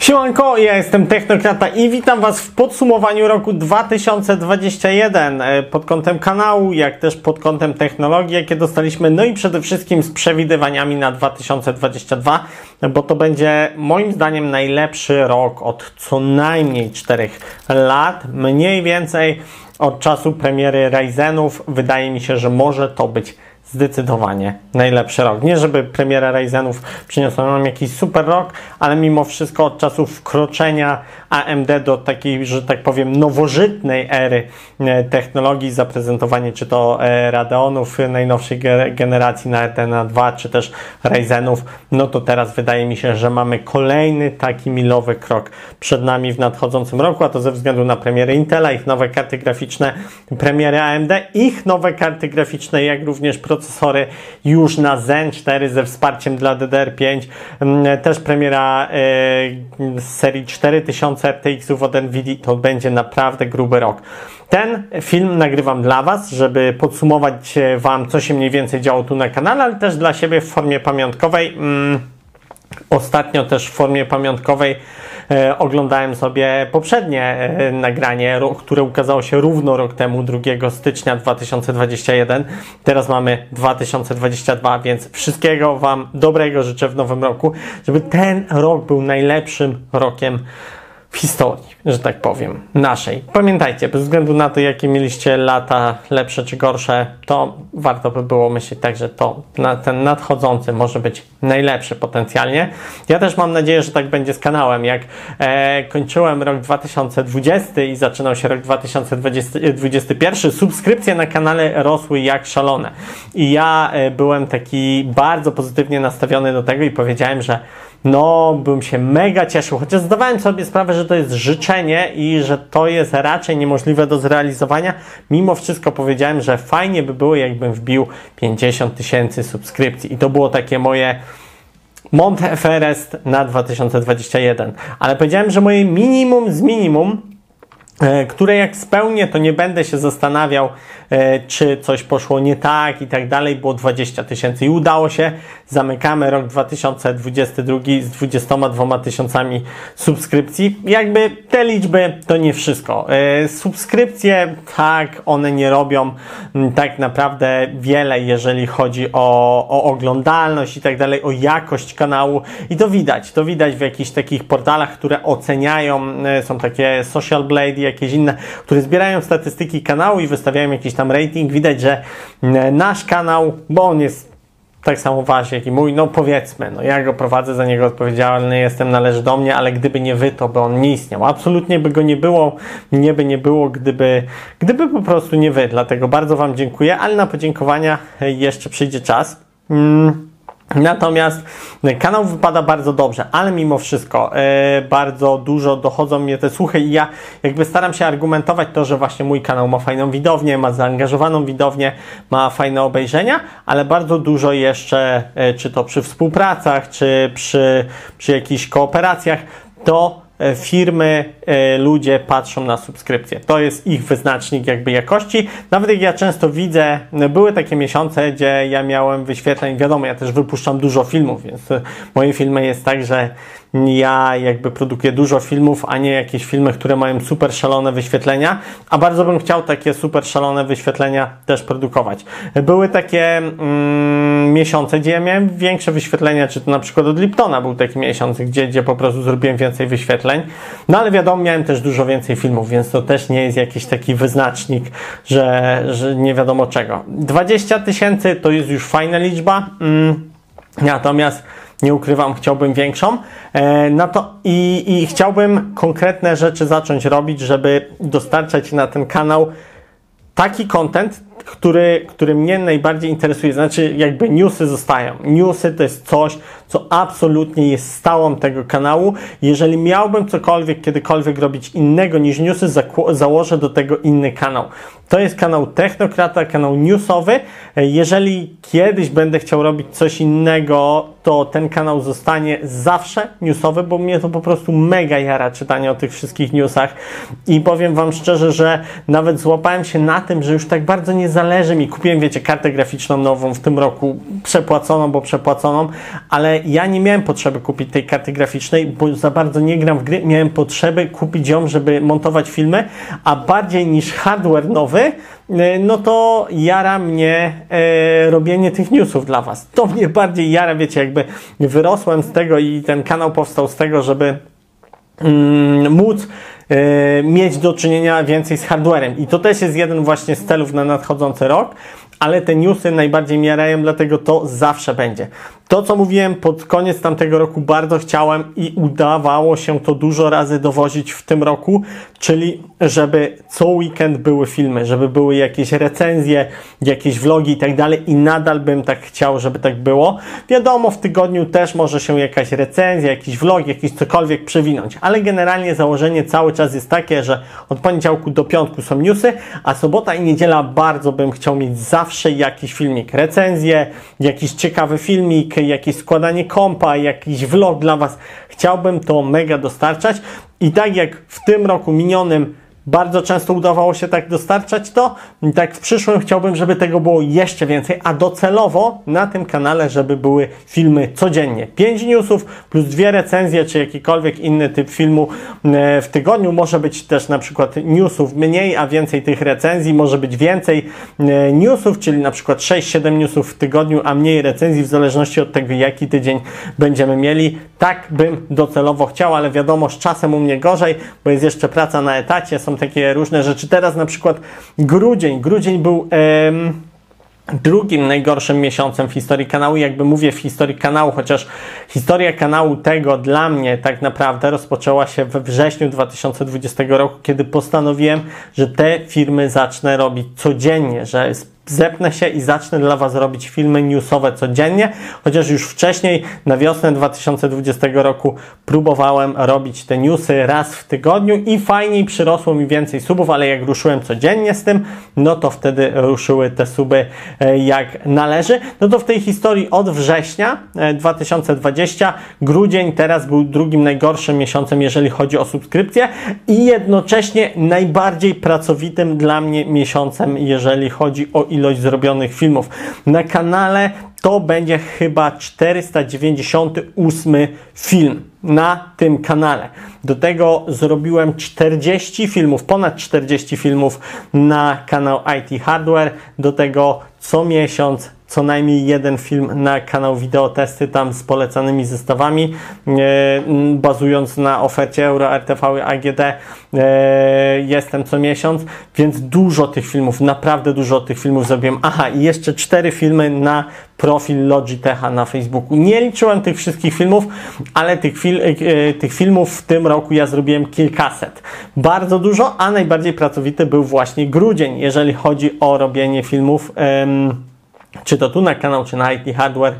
Siemanko, ja jestem Technokrata i witam Was w podsumowaniu roku 2021 e, pod kątem kanału, jak też pod kątem technologii, jakie dostaliśmy, no i przede wszystkim z przewidywaniami na 2022, bo to będzie moim zdaniem najlepszy rok od co najmniej 4 lat, mniej więcej od czasu premiery Ryzenów. Wydaje mi się, że może to być zdecydowanie najlepszy rok. Nie, żeby premiera Ryzenów przyniosła nam jakiś super rok, ale mimo wszystko od czasu wkroczenia AMD do takiej, że tak powiem, nowożytnej ery e, technologii, zaprezentowanie czy to e, Radeonów najnowszej generacji na RTNA 2, czy też Ryzenów, no to teraz wydaje mi się, że mamy kolejny taki milowy krok przed nami w nadchodzącym roku, a to ze względu na premiery Intela, ich nowe karty graficzne, premiery AMD, ich nowe karty graficzne, jak również procesory już na Zen 4 ze wsparciem dla DDR5, mm, też premiera z e, serii 4000 RTX-ów od NVIDIA, to będzie naprawdę gruby rok. Ten film nagrywam dla Was, żeby podsumować Wam, co się mniej więcej działo tu na kanale, ale też dla siebie w formie pamiątkowej. Mm, ostatnio też w formie pamiątkowej E, oglądałem sobie poprzednie e, nagranie, które ukazało się równo rok temu, 2 stycznia 2021. Teraz mamy 2022, więc wszystkiego Wam dobrego życzę w nowym roku, żeby ten rok był najlepszym rokiem w historii, że tak powiem, naszej. Pamiętajcie, bez względu na to, jakie mieliście lata, lepsze czy gorsze, to warto by było myśleć tak, że to na ten nadchodzący może być najlepszy potencjalnie. Ja też mam nadzieję, że tak będzie z kanałem. Jak e, kończyłem rok 2020 i zaczynał się rok 2021, subskrypcje na kanale rosły jak szalone. I ja e, byłem taki bardzo pozytywnie nastawiony do tego i powiedziałem, że no bym się mega cieszył, chociaż zdawałem sobie sprawę, że to jest życzenie i że to jest raczej niemożliwe do zrealizowania. Mimo wszystko powiedziałem, że fajnie by było, jakbym wbił 50 tysięcy subskrypcji. I to było takie moje Mount Everest na 2021. Ale powiedziałem, że moje minimum z minimum które jak spełnię, to nie będę się zastanawiał, e, czy coś poszło nie tak i tak dalej. Było 20 tysięcy i udało się. Zamykamy rok 2022 z 22 tysiącami subskrypcji. Jakby te liczby to nie wszystko. E, subskrypcje, tak, one nie robią tak naprawdę wiele, jeżeli chodzi o, o oglądalność i tak dalej, o jakość kanału. I to widać. To widać w jakichś takich portalach, które oceniają. Są takie Social Blade, jakieś inne, które zbierają statystyki kanału i wystawiają jakiś tam rating, widać, że e, nasz kanał, bo on jest tak samo ważny jak i mój, no powiedzmy, no ja go prowadzę, za niego odpowiedzialny jestem, należy do mnie, ale gdyby nie wy, to by on nie istniał. Absolutnie by go nie było, nie by nie było, gdyby, gdyby po prostu nie wy. Dlatego bardzo Wam dziękuję, ale na podziękowania jeszcze przyjdzie czas. Mm. Natomiast kanał wypada bardzo dobrze, ale mimo wszystko e, bardzo dużo dochodzą mnie te słuchy i ja jakby staram się argumentować to, że właśnie mój kanał ma fajną widownię, ma zaangażowaną widownię, ma fajne obejrzenia, ale bardzo dużo jeszcze, e, czy to przy współpracach, czy przy, przy jakichś kooperacjach, to E, firmy, e, ludzie patrzą na subskrypcje. To jest ich wyznacznik jakby jakości. Nawet jak ja często widzę, były takie miesiące, gdzie ja miałem wyświetleń, wiadomo, ja też wypuszczam dużo filmów, więc moje filmy jest tak, że ja jakby produkuję dużo filmów, a nie jakieś filmy, które mają super szalone wyświetlenia, a bardzo bym chciał takie super szalone wyświetlenia też produkować. Były takie mm, miesiące, gdzie ja miałem większe wyświetlenia, czy to na przykład od Liptona był taki miesiąc, gdzie, gdzie po prostu zrobiłem więcej wyświetleń, no ale wiadomo, miałem też dużo więcej filmów, więc to też nie jest jakiś taki wyznacznik, że, że nie wiadomo czego. 20 tysięcy to jest już fajna liczba, mm, natomiast nie ukrywam, chciałbym większą. E, no to i, i chciałbym konkretne rzeczy zacząć robić, żeby dostarczać na ten kanał taki content, który, który mnie najbardziej interesuje. Znaczy, jakby newsy zostają. Newsy to jest coś, co absolutnie jest stałą tego kanału. Jeżeli miałbym cokolwiek, kiedykolwiek robić innego niż newsy, założę do tego inny kanał. To jest kanał Technokrata, kanał newsowy. Jeżeli kiedyś będę chciał robić coś innego, to ten kanał zostanie zawsze newsowy, bo mnie to po prostu mega jara czytanie o tych wszystkich newsach. I powiem Wam szczerze, że nawet złapałem się na tym, że już tak bardzo nie zależy mi. Kupiłem, wiecie, kartę graficzną nową w tym roku, przepłaconą, bo przepłaconą, ale ja nie miałem potrzeby kupić tej karty graficznej, bo za bardzo nie gram w gry. Miałem potrzeby kupić ją, żeby montować filmy, a bardziej niż hardware nowy, E, no to jara mnie e, robienie tych newsów dla Was. To mnie bardziej jara, wiecie, jakby wyrosłem z tego i ten kanał powstał z tego, żeby mm, móc e, mieć do czynienia więcej z hardwarem. I to też jest jeden właśnie z celów na nadchodzący rok, ale te newsy najbardziej mnie jarają, dlatego to zawsze będzie. To, co mówiłem pod koniec tamtego roku, bardzo chciałem i udawało się to dużo razy dowozić w tym roku, czyli żeby co weekend były filmy, żeby były jakieś recenzje, jakieś vlogi i tak dalej i nadal bym tak chciał, żeby tak było. Wiadomo, w tygodniu też może się jakaś recenzja, jakiś vlog, jakiś cokolwiek przewinąć, ale generalnie założenie cały czas jest takie, że od poniedziałku do piątku są newsy, a sobota i niedziela bardzo bym chciał mieć zawsze jakiś filmik, recenzję, jakiś ciekawy filmik, jakieś składanie kompa, jakiś vlog dla Was. Chciałbym to mega dostarczać i tak jak w tym roku minionym bardzo często udawało się tak dostarczać to. I tak w przyszłym chciałbym, żeby tego było jeszcze więcej, a docelowo na tym kanale, żeby były filmy codziennie. 5 newsów plus dwie recenzje, czy jakikolwiek inny typ filmu e, w tygodniu. Może być też na przykład newsów mniej, a więcej tych recenzji. Może być więcej e, newsów, czyli na przykład 6-7 newsów w tygodniu, a mniej recenzji w zależności od tego, jaki tydzień będziemy mieli. Tak bym docelowo chciał, ale wiadomo, z czasem u mnie gorzej, bo jest jeszcze praca na etacie, są takie różne rzeczy. Teraz na przykład grudzień. Grudzień był em, drugim najgorszym miesiącem w historii kanału. Jakby mówię w historii kanału, chociaż historia kanału tego dla mnie tak naprawdę rozpoczęła się we wrześniu 2020 roku, kiedy postanowiłem, że te firmy zacznę robić codziennie, że zepnę się i zacznę dla Was robić filmy newsowe codziennie, chociaż już wcześniej na wiosnę 2020 roku próbowałem robić te newsy raz w tygodniu i fajniej przyrosło mi więcej subów, ale jak ruszyłem codziennie z tym, no to wtedy ruszyły te suby e, jak należy. No to w tej historii od września 2020 e, grudzień teraz był drugim najgorszym miesiącem, jeżeli chodzi o subskrypcję i jednocześnie najbardziej pracowitym dla mnie miesiącem, jeżeli chodzi o ilość zrobionych filmów. Na kanale to będzie chyba 498 film na tym kanale. Do tego zrobiłem 40 filmów, ponad 40 filmów na kanał IT Hardware. Do tego co miesiąc co najmniej jeden film na kanał Wideotesty tam z polecanymi zestawami, e, bazując na ofercie Euro RTV AGD e, jestem co miesiąc, więc dużo tych filmów, naprawdę dużo tych filmów zrobiłem. Aha, i jeszcze cztery filmy na profil Logitecha na Facebooku. Nie liczyłem tych wszystkich filmów, ale tych, fil e, tych filmów w tym roku ja zrobiłem kilkaset. Bardzo dużo, a najbardziej pracowity był właśnie grudzień, jeżeli chodzi o robienie filmów czy to tu na kanał, czy na IT Hardware,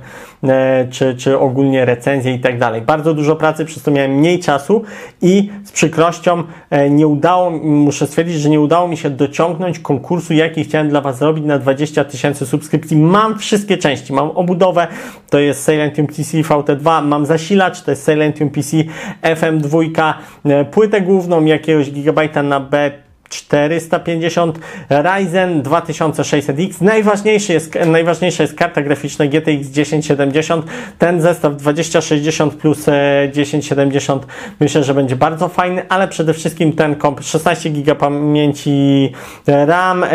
e, czy, czy ogólnie recenzje i tak dalej. Bardzo dużo pracy, przez to miałem mniej czasu i z przykrością e, nie udało, muszę stwierdzić, że nie udało mi się dociągnąć konkursu, jaki chciałem dla Was zrobić na 20 tysięcy subskrypcji. Mam wszystkie części, mam obudowę, to jest Silentium PC VT2, mam zasilacz, to jest Silentium PC FM2, e, płytę główną jakiegoś gigabajta na B 450 Ryzen 2600X. Najważniejszy jest, najważniejsza jest karta graficzna GTX 1070. Ten zestaw 2060 plus 1070 e, myślę, że będzie bardzo fajny, ale przede wszystkim ten komp 16 GB pamięci e, RAM e,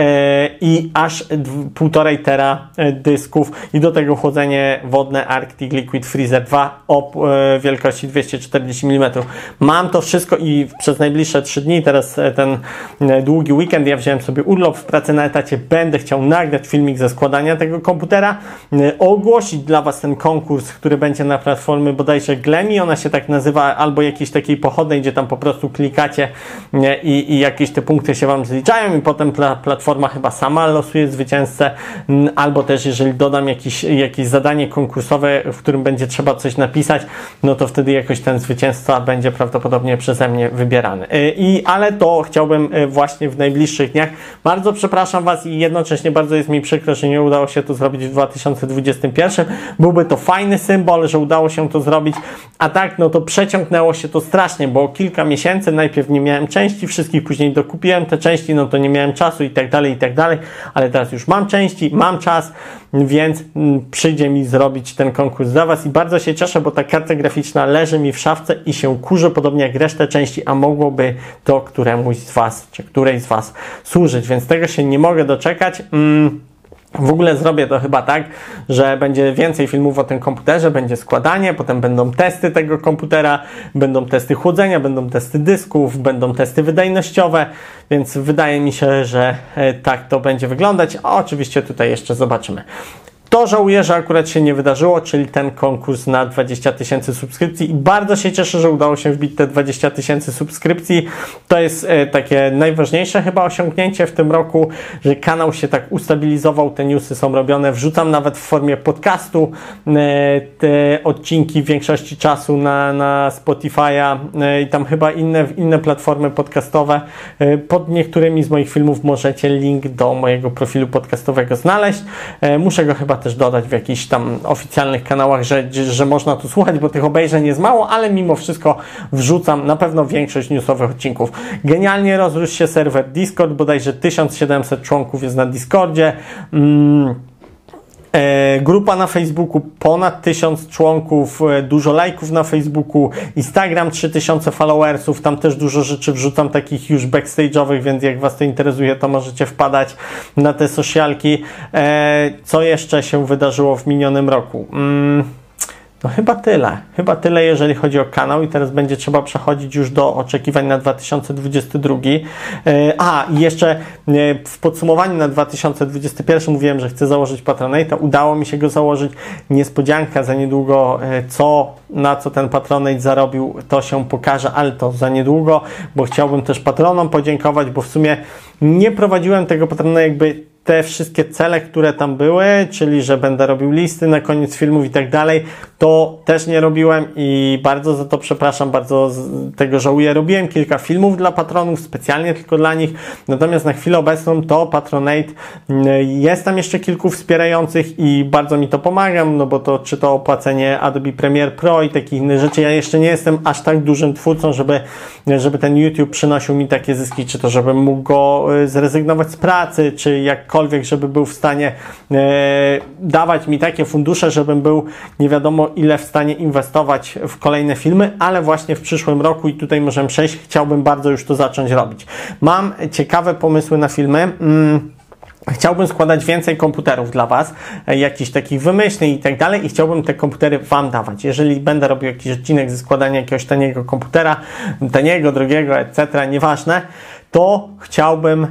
i aż 1,5 tera dysków i do tego chłodzenie wodne Arctic Liquid Freezer 2 o wielkości 240 mm. Mam to wszystko i przez najbliższe 3 dni teraz ten długi weekend, ja wziąłem sobie urlop w pracy na etacie, będę chciał nagrać filmik ze składania tego komputera, e, ogłosić dla Was ten konkurs, który będzie na platformie bodajże Glemi, ona się tak nazywa, albo jakiejś takiej pochodnej, gdzie tam po prostu klikacie i, i jakieś te punkty się Wam zliczają i potem pla, platforma chyba sama losuje zwycięzcę, albo też jeżeli dodam jakiś, jakieś zadanie konkursowe, w którym będzie trzeba coś napisać, no to wtedy jakoś ten zwycięzca będzie prawdopodobnie przeze mnie wybierany. E, I, ale to chciałbym właśnie w najbliższych dniach. Bardzo przepraszam Was i jednocześnie bardzo jest mi przykro, że nie udało się to zrobić w 2021. Byłby to fajny symbol, że udało się to zrobić, a tak, no to przeciągnęło się to strasznie, bo kilka miesięcy najpierw nie miałem części wszystkich, później dokupiłem te części, no to nie miałem czasu i tak dalej, i tak dalej, ale teraz już mam części, mam czas, więc mm, przyjdzie mi zrobić ten konkurs dla Was i bardzo się cieszę, bo ta karta graficzna leży mi w szafce i się kurzy, podobnie jak resztę części, a mogłoby to któremuś z Was, czy którejś z Was służyć, więc tego się nie mogę doczekać. Mm. W ogóle zrobię to chyba tak, że będzie więcej filmów o tym komputerze, będzie składanie, potem będą testy tego komputera, będą testy chłodzenia, będą testy dysków, będą testy wydajnościowe, więc wydaje mi się, że e, tak to będzie wyglądać. A oczywiście tutaj jeszcze zobaczymy. To żałuję, że akurat się nie wydarzyło, czyli ten konkurs na 20 tysięcy subskrypcji i bardzo się cieszę, że udało się wbić te 20 tysięcy subskrypcji. To jest e, takie najważniejsze chyba osiągnięcie w tym roku, że kanał się tak ustabilizował, te newsy są robione. Wrzucam nawet w formie podcastu e, te odcinki w większości czasu na, na Spotify'a e, i tam chyba inne, inne platformy podcastowe. Pod niektórymi z moich filmów możecie link do mojego profilu podcastowego znaleźć. Muszę go chyba też dodać w jakichś tam oficjalnych kanałach, że, że można tu słuchać, bo tych obejrzeń jest mało, ale mimo wszystko wrzucam na pewno większość newsowych odcinków. Genialnie rozrósł się serwer Discord, bodajże 1700 członków jest na Discordzie. Mm. E, grupa na Facebooku, ponad 1000 członków, e, dużo lajków na Facebooku, Instagram 3000 followersów, tam też dużo rzeczy wrzucam takich już backstage'owych, więc jak Was to interesuje, to możecie wpadać na te socialki. E, co jeszcze się wydarzyło w minionym roku? Mm. No chyba tyle. Chyba tyle, jeżeli chodzi o kanał i teraz będzie trzeba przechodzić już do oczekiwań na 2022. E, a, i jeszcze e, w podsumowaniu na 2021 mówiłem, że chcę założyć Patronate. Udało mi się go założyć. Niespodzianka za niedługo, e, co, na co ten Patronate zarobił, to się pokaże, ale to za niedługo, bo chciałbym też patronom podziękować, bo w sumie nie prowadziłem tego Patronate jakby te wszystkie cele, które tam były, czyli że będę robił listy na koniec filmów i tak dalej, to też nie robiłem i bardzo za to przepraszam, bardzo tego żałuję. Robiłem kilka filmów dla patronów, specjalnie tylko dla nich, natomiast na chwilę obecną to Patronate mm, jest tam jeszcze kilku wspierających i bardzo mi to pomaga, no bo to czy to opłacenie Adobe Premiere Pro i takich innych rzeczy, ja jeszcze nie jestem aż tak dużym twórcą, żeby, żeby ten YouTube przynosił mi takie zyski, czy to żebym mógł go y, zrezygnować z pracy, czy jak cokolwiek, żeby był w stanie e, dawać mi takie fundusze, żebym był nie wiadomo ile w stanie inwestować w kolejne filmy, ale właśnie w przyszłym roku i tutaj możemy przejść, chciałbym bardzo już to zacząć robić. Mam ciekawe pomysły na filmy. Mm. Chciałbym składać więcej komputerów dla Was, e, jakichś takich wymyśleń i tak dalej i chciałbym te komputery Wam dawać. Jeżeli będę robił jakiś odcinek ze składania jakiegoś taniego komputera, taniego, drogiego, etc., nieważne, to chciałbym,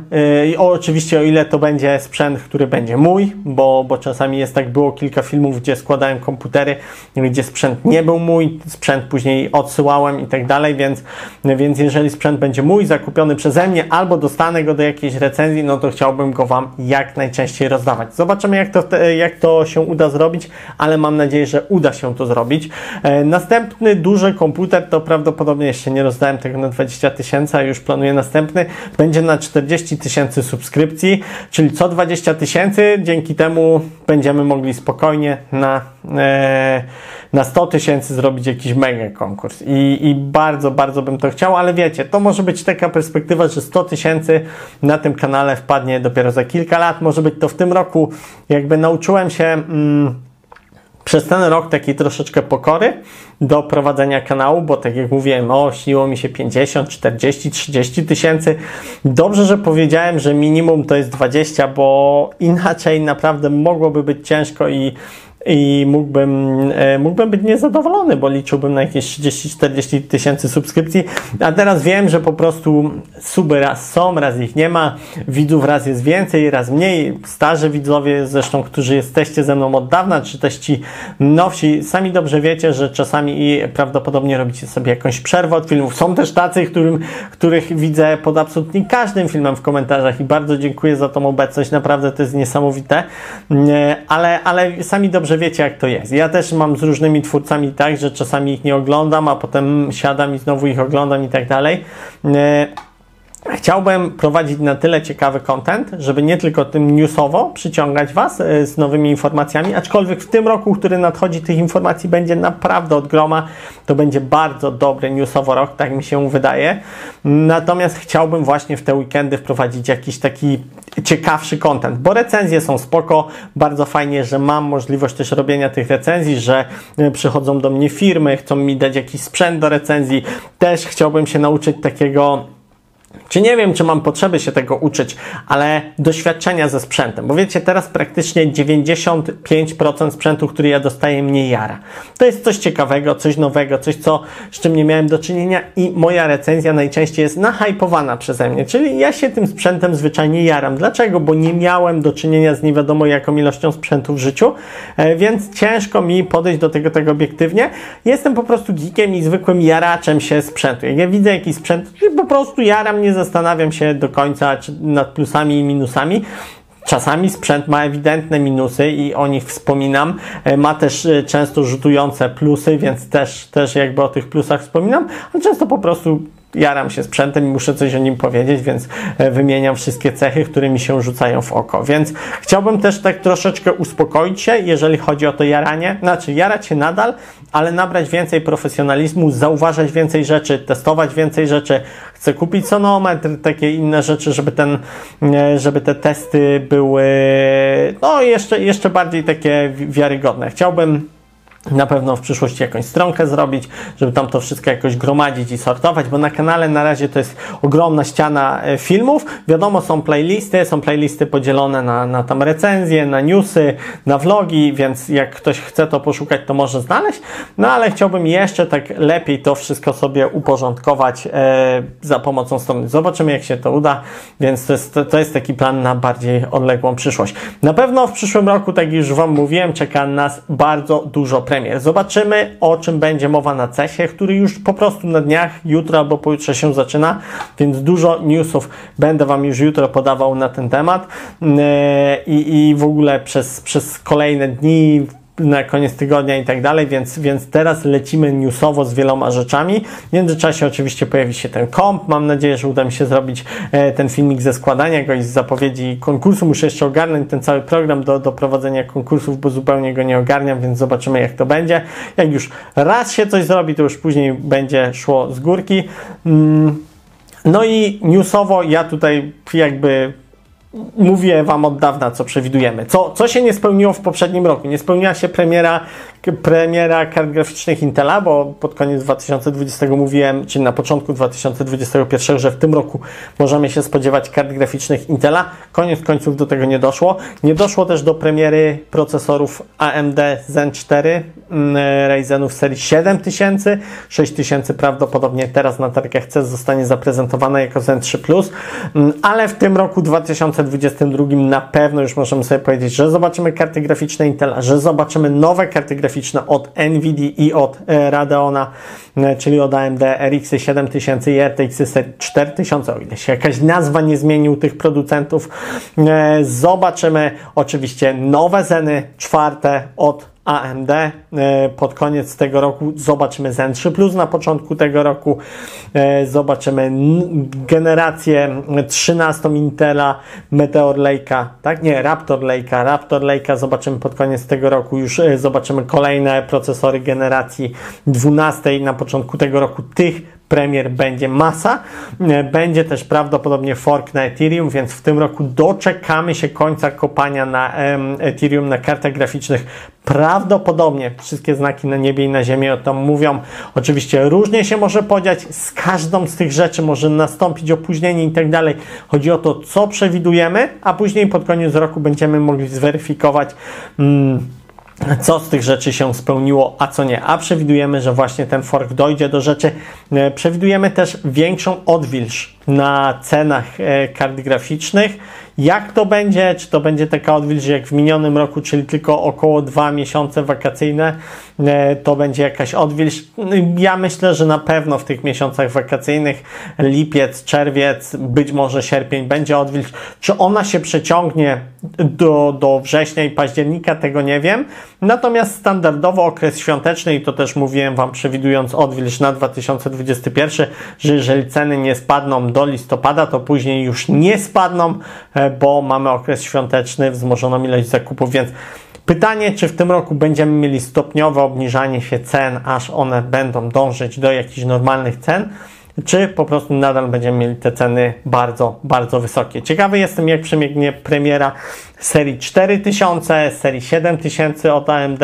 yy, oczywiście o ile to będzie sprzęt, który będzie mój, bo, bo czasami jest tak, było kilka filmów, gdzie składałem komputery, gdzie sprzęt nie był mój, sprzęt później odsyłałem i tak dalej, więc, więc jeżeli sprzęt będzie mój, zakupiony przeze mnie, albo dostanę go do jakiejś recenzji, no to chciałbym go Wam jak najczęściej rozdawać. Zobaczymy, jak to, jak to się uda zrobić, ale mam nadzieję, że uda się to zrobić. E, następny duży komputer, to prawdopodobnie jeszcze nie rozdałem tego na 20 tysięcy, a już planuję następny, będzie na 40 tysięcy subskrypcji, czyli co 20 tysięcy, dzięki temu będziemy mogli spokojnie na, e, na 100 tysięcy zrobić jakiś mega konkurs. I, I bardzo, bardzo bym to chciał, ale wiecie, to może być taka perspektywa, że 100 tysięcy na tym kanale wpadnie dopiero za kilka lat, może być to w tym roku. Jakby nauczyłem się. Mm, przez ten rok takiej troszeczkę pokory do prowadzenia kanału, bo tak jak mówiłem, o, śniło mi się 50, 40, 30 tysięcy. Dobrze, że powiedziałem, że minimum to jest 20, bo inaczej naprawdę mogłoby być ciężko i i mógłbym, e, mógłbym być niezadowolony, bo liczyłbym na jakieś 30-40 tysięcy subskrypcji, a teraz wiem, że po prostu suby raz są, raz ich nie ma, widzów raz jest więcej, raz mniej, starzy widzowie zresztą, którzy jesteście ze mną od dawna, czy też ci nowsi, sami dobrze wiecie, że czasami prawdopodobnie robicie sobie jakąś przerwę od filmów. Są też tacy, którym, których widzę pod absolutnie każdym filmem w komentarzach i bardzo dziękuję za tą obecność, naprawdę to jest niesamowite, e, ale, ale sami dobrze że wiecie jak to jest. Ja też mam z różnymi twórcami tak, że czasami ich nie oglądam, a potem siadam i znowu ich oglądam i tak dalej. Chciałbym prowadzić na tyle ciekawy content, żeby nie tylko tym newsowo przyciągać Was e, z nowymi informacjami, aczkolwiek w tym roku, który nadchodzi, tych informacji będzie naprawdę od groma. To będzie bardzo dobry newsowo rok, tak mi się wydaje. Natomiast chciałbym właśnie w te weekendy wprowadzić jakiś taki ciekawszy content, bo recenzje są spoko, bardzo fajnie, że mam możliwość też robienia tych recenzji, że e, przychodzą do mnie firmy, chcą mi dać jakiś sprzęt do recenzji. Też chciałbym się nauczyć takiego czy nie wiem, czy mam potrzeby się tego uczyć, ale doświadczenia ze sprzętem, bo wiecie, teraz praktycznie 95% sprzętu, który ja dostaję, mnie jara. To jest coś ciekawego, coś nowego, coś, co, z czym nie miałem do czynienia i moja recenzja najczęściej jest nahypowana przeze mnie, czyli ja się tym sprzętem zwyczajnie jaram. Dlaczego? Bo nie miałem do czynienia z nie wiadomo jaką ilością sprzętu w życiu, e, więc ciężko mi podejść do tego tak obiektywnie. Jestem po prostu geekiem i zwykłym jaraczem się sprzętu. Jak ja widzę jakiś sprzęt, po prostu jaram nie zastanawiam się do końca nad plusami i minusami. Czasami sprzęt ma ewidentne minusy i o nich wspominam. E, ma też e, często rzutujące plusy, więc też, też jakby o tych plusach wspominam, a często po prostu jaram się sprzętem i muszę coś o nim powiedzieć, więc e, wymieniam wszystkie cechy, które mi się rzucają w oko. Więc chciałbym też tak troszeczkę uspokoić się, jeżeli chodzi o to jaranie. Znaczy, jarać się nadal, ale nabrać więcej profesjonalizmu, zauważać więcej rzeczy, testować więcej rzeczy. Chcę kupić sonometr, takie inne rzeczy, żeby ten, e, żeby te testy były no jeszcze, jeszcze bardziej takie wiarygodne. Chciałbym na pewno w przyszłości jakąś stronkę zrobić, żeby tam to wszystko jakoś gromadzić i sortować, bo na kanale na razie to jest ogromna ściana e, filmów. Wiadomo, są playlisty, są playlisty podzielone na, na tam recenzje, na newsy, na vlogi, więc jak ktoś chce to poszukać, to może znaleźć. No ale chciałbym jeszcze tak lepiej to wszystko sobie uporządkować e, za pomocą strony. Zobaczymy, jak się to uda, więc to jest, to, jest taki plan na bardziej odległą przyszłość. Na pewno w przyszłym roku, tak już Wam mówiłem, czeka nas bardzo dużo premii premier. Zobaczymy, o czym będzie mowa na CESie, który już po prostu na dniach, jutro albo pojutrze się zaczyna, więc dużo newsów będę Wam już jutro podawał na ten temat yy, i, i w ogóle przez, przez kolejne dni, na koniec tygodnia i tak dalej, więc, więc teraz lecimy newsowo z wieloma rzeczami. W międzyczasie oczywiście pojawi się ten komp. Mam nadzieję, że uda mi się zrobić e, ten filmik ze składania go i z zapowiedzi konkursu. Muszę jeszcze ogarnąć ten cały program do, do prowadzenia konkursów, bo zupełnie go nie ogarniam, więc zobaczymy jak to będzie. Jak już raz się coś zrobi, to już później będzie szło z górki. Mm. No i newsowo ja tutaj jakby mówię Wam od dawna, co przewidujemy. Co, co się nie spełniło w poprzednim roku? Nie spełniła się premiera, premiera kart graficznych Intela, bo pod koniec 2020 mówiłem, czyli na początku 2021, że w tym roku możemy się spodziewać kart graficznych Intela. Koniec końców do tego nie doszło. Nie doszło też do premiery procesorów AMD Zen 4 mm, Ryzenów serii 7000. 6000 prawdopodobnie teraz na targach CES zostanie zaprezentowane jako Zen 3 Plus, mm, ale w tym roku 2020 2022 na pewno już możemy sobie powiedzieć, że zobaczymy karty graficzne Intela, że zobaczymy nowe karty graficzne od Nvidia i od e, Radeona, e, czyli od AMD RX 7000 i RTX 4000, o ile się jakaś nazwa nie zmienił tych producentów. E, zobaczymy oczywiście nowe Zeny czwarte od AMD e, pod koniec tego roku. Zobaczymy Zen 3 Plus na początku tego roku. E, zobaczymy generację 13 Intela Meteor Lake'a, tak? Nie, Raptor Lake'a. Raptor Lake'a zobaczymy pod koniec tego roku. Już e, zobaczymy kolejne procesory generacji 12 na początku tego roku. Tych premier będzie masa. E, będzie też prawdopodobnie fork na Ethereum, więc w tym roku doczekamy się końca kopania na Ethereum na kartach graficznych. Prawdopodobnie wszystkie znaki na niebie i na ziemi o tym mówią. Oczywiście różnie się może podziać, z każdą z tych rzeczy może nastąpić opóźnienie i tak dalej. Chodzi o to, co przewidujemy, a później pod koniec roku będziemy mogli zweryfikować. Hmm, co z tych rzeczy się spełniło, a co nie. A przewidujemy, że właśnie ten fork dojdzie do rzeczy. E, przewidujemy też większą odwilż na cenach e, kart graficznych jak to będzie? Czy to będzie taka odwilż jak w minionym roku, czyli tylko około dwa miesiące wakacyjne? E, to będzie jakaś odwilż? Ja myślę, że na pewno w tych miesiącach wakacyjnych, lipiec, czerwiec, być może sierpień będzie odwilż. Czy ona się przeciągnie do, do września i października? Tego nie wiem. Natomiast standardowo okres świąteczny, i to też mówiłem Wam przewidując odwilż na 2021, że jeżeli ceny nie spadną do listopada, to później już nie spadną, e, bo mamy okres świąteczny, wzmożoną ilość zakupów, więc Pytanie, czy w tym roku będziemy mieli stopniowe obniżanie się cen, aż one będą dążyć do jakichś normalnych cen, czy po prostu nadal będziemy mieli te ceny bardzo, bardzo wysokie. Ciekawy jestem, jak przebiegnie premiera serii 4000, serii 7000 od AMD.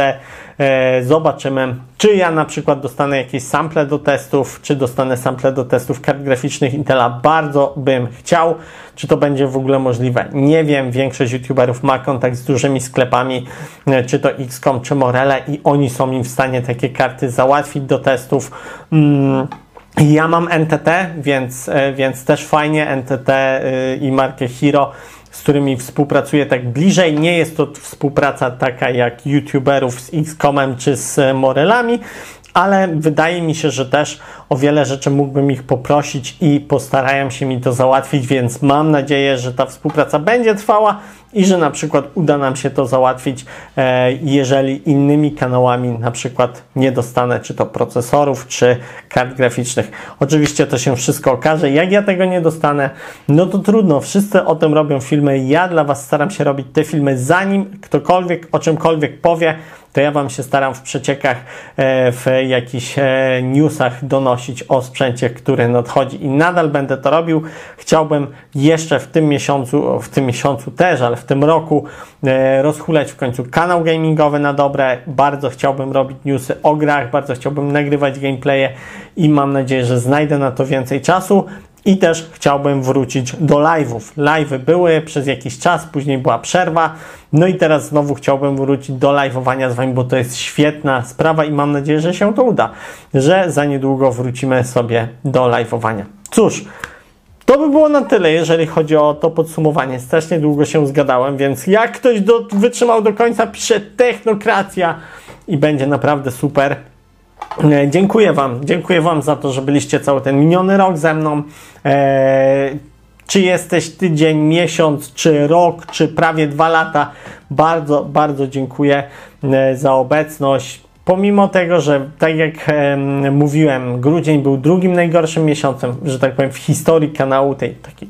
E, zobaczymy, czy ja na przykład dostanę jakieś sample do testów, czy dostanę sample do testów kart graficznych Intela. Bardzo bym chciał. Czy to będzie w ogóle możliwe? Nie wiem. Większość YouTuberów ma kontakt z dużymi sklepami, e, czy to XCOM, czy Morele i oni są im w stanie takie karty załatwić do testów. Mm. Ja mam NTT, więc, e, więc też fajnie NTT i markę Hero z którymi współpracuję tak bliżej. Nie jest to współpraca taka jak youtuberów z Xcomem czy z Morelami, ale wydaje mi się, że też o wiele rzeczy mógłbym ich poprosić i postarają się mi to załatwić, więc mam nadzieję, że ta współpraca będzie trwała i że na przykład uda nam się to załatwić, e, jeżeli innymi kanałami na przykład nie dostanę czy to procesorów, czy kart graficznych. Oczywiście to się wszystko okaże. Jak ja tego nie dostanę, no to trudno. Wszyscy o tym robią filmy. Ja dla Was staram się robić te filmy zanim ktokolwiek o czymkolwiek powie, to ja Wam się staram w przeciekach, e, w jakichś e, newsach donosić o sprzęcie, który nadchodzi i nadal będę to robił. Chciałbym jeszcze w tym miesiącu, w tym miesiącu też, ale w tym roku e, rozhulać w końcu kanał gamingowy na dobre. Bardzo chciałbym robić newsy o grach, bardzo chciałbym nagrywać gameplaye i mam nadzieję, że znajdę na to więcej czasu. I też chciałbym wrócić do live'ów. Live'y były przez jakiś czas, później była przerwa. No i teraz znowu chciałbym wrócić do live'owania z Wami, bo to jest świetna sprawa i mam nadzieję, że się to uda. Że za niedługo wrócimy sobie do live'owania. Cóż, to by było na tyle, jeżeli chodzi o to podsumowanie. Strasznie długo się zgadałem, więc jak ktoś do, wytrzymał do końca, pisze technokracja i będzie naprawdę super. E, dziękuję Wam, dziękuję Wam za to, że byliście cały ten miniony rok ze mną. Eee, czy jesteś tydzień, miesiąc, czy rok, czy prawie dwa lata, bardzo, bardzo dziękuję e, za obecność. Pomimo tego, że tak jak e, mówiłem, grudzień był drugim najgorszym miesiącem, że tak powiem, w historii kanału tej takiej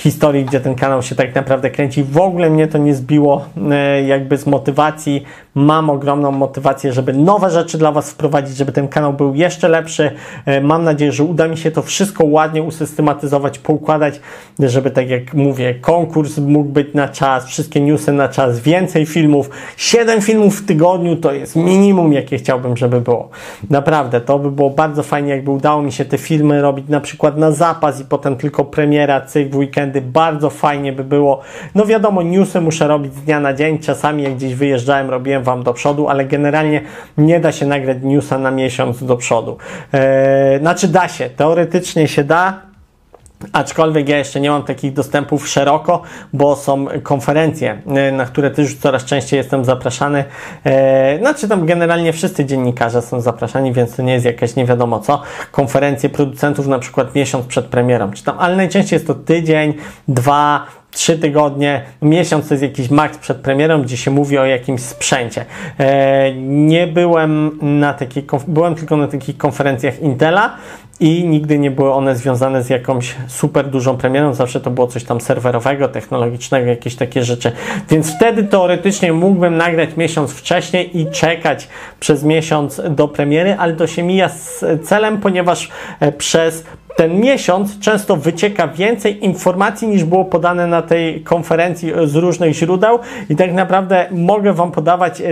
historii, gdzie ten kanał się tak naprawdę kręci. W ogóle mnie to nie zbiło e, jakby z motywacji. Mam ogromną motywację, żeby nowe rzeczy dla Was wprowadzić, żeby ten kanał był jeszcze lepszy. E, mam nadzieję, że uda mi się to wszystko ładnie usystematyzować, poukładać, żeby tak jak mówię, konkurs mógł być na czas, wszystkie newsy na czas, więcej filmów. 7 filmów w tygodniu to jest minimum, jakie chciałbym, żeby było. Naprawdę, to by było bardzo fajnie, jakby udało mi się te filmy robić na przykład na zapas i potem tylko premiera, cyk w weekend bardzo fajnie by było. No wiadomo, newsy muszę robić z dnia na dzień, czasami jak gdzieś wyjeżdżałem, robiłem Wam do przodu, ale generalnie nie da się nagrać newsa na miesiąc do przodu. Eee, znaczy da się, teoretycznie się da, Aczkolwiek ja jeszcze nie mam takich dostępów szeroko, bo są konferencje, e, na które też coraz częściej jestem zapraszany. E, znaczy tam generalnie wszyscy dziennikarze są zapraszani, więc to nie jest jakaś nie wiadomo co. Konferencje producentów na przykład miesiąc przed premierą, czy tam, ale najczęściej jest to tydzień, dwa, trzy tygodnie, miesiąc to jest jakiś maks przed premierą, gdzie się mówi o jakimś sprzęcie. E, nie byłem na takiej, byłem tylko na takich konferencjach Intela i nigdy nie były one związane z jakąś super dużą premierą, zawsze to było coś tam serwerowego, technologicznego, jakieś takie rzeczy. Więc wtedy teoretycznie mógłbym nagrać miesiąc wcześniej i czekać przez miesiąc do premiery, ale to się mija z celem, ponieważ e, przez ten miesiąc często wycieka więcej informacji niż było podane na tej konferencji z różnych źródeł i tak naprawdę mogę Wam podawać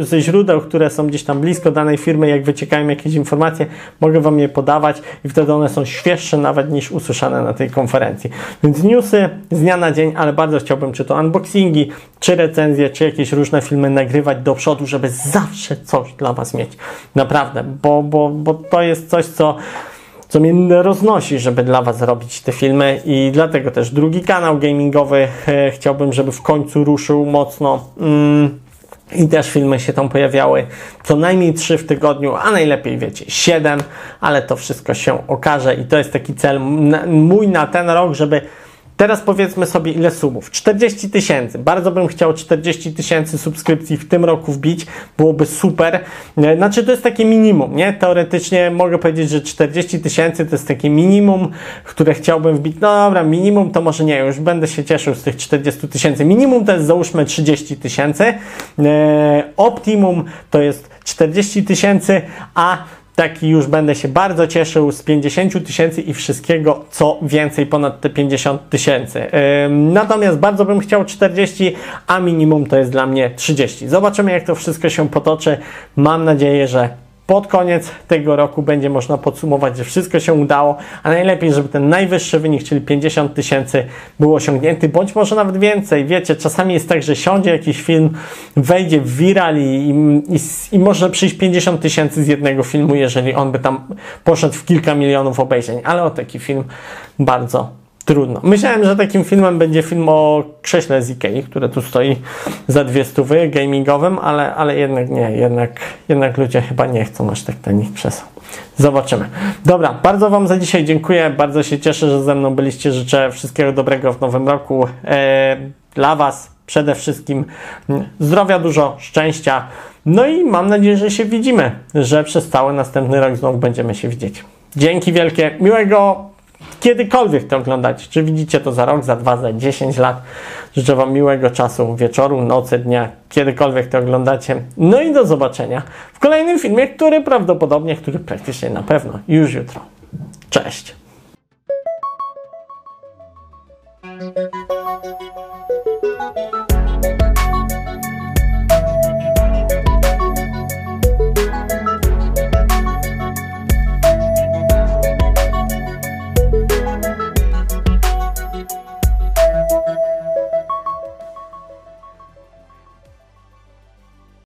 ze źródeł, które są gdzieś tam blisko danej firmy, jak wyciekają jakieś informacje, mogę Wam je podawać i wtedy one są świeższe nawet niż usłyszane na tej konferencji. Więc newsy z dnia na dzień, ale bardzo chciałbym czy to unboxingi, czy recenzje, czy jakieś różne filmy nagrywać do przodu, żeby zawsze coś dla Was mieć. Naprawdę, bo, bo, bo to jest coś, co co mnie roznosi, żeby dla Was robić te filmy i dlatego też drugi kanał gamingowy e, chciałbym, żeby w końcu ruszył mocno. Mm. I też filmy się tam pojawiały co najmniej trzy w tygodniu, a najlepiej wiecie, siedem, ale to wszystko się okaże i to jest taki cel mój na ten rok, żeby Teraz powiedzmy sobie ile subów. 40 tysięcy. Bardzo bym chciał 40 tysięcy subskrypcji w tym roku wbić. Byłoby super. E, Znaczy to jest takie minimum, nie? Teoretycznie mogę powiedzieć, że 40 tysięcy to jest takie minimum, które chciałbym wbić. No dobra, minimum to może nie, już będę się cieszył z tych 40 tysięcy. Minimum to jest załóżmy 30 tysięcy. E, Optimum to jest 40 tysięcy, a taki już będę się bardzo cieszył z 50 tysięcy i wszystkiego, co więcej ponad te 50 tysięcy. Natomiast bardzo bym chciał 40, a minimum to jest dla mnie 30. Zobaczymy, jak to wszystko się potoczy. Mam nadzieję, że pod koniec tego roku będzie można podsumować, że wszystko się udało, a najlepiej, żeby ten najwyższy wynik, czyli 50 tysięcy, był osiągnięty, bądź może nawet więcej. Wiecie, czasami jest tak, że siądzie jakiś film, wejdzie w viral i, i, i, może przyjść 50 tysięcy z jednego filmu, jeżeli on by tam poszedł w kilka milionów obejrzeń, ale o taki film bardzo trudno. Myślałem, że takim filmem będzie film o krześle z Ikei, które tu stoi za dwie stówy gamingowym, ale, ale jednak nie, jednak, jednak ludzie chyba nie chcą aż tak tanich krzeseł. Zobaczymy. Dobra, bardzo Wam za dzisiaj dziękuję. Bardzo się cieszę, że ze mną byliście. Życzę wszystkiego dobrego w nowym roku. E, dla Was przede wszystkim zdrowia dużo, szczęścia. No i mam nadzieję, że się widzimy, że przez cały następny rok znowu będziemy się widzieć. Dzięki wielkie, miłego kiedykolwiek to oglądacie. Czy widzicie to za rok, za dwa, za 10 lat. Życzę Wam miłego czasu, wieczoru, nocy, dnia, kiedykolwiek to oglądacie. No i do zobaczenia w kolejnym filmie, który prawdopodobnie, który praktycznie na pewno już jutro. Cześć! Thank you.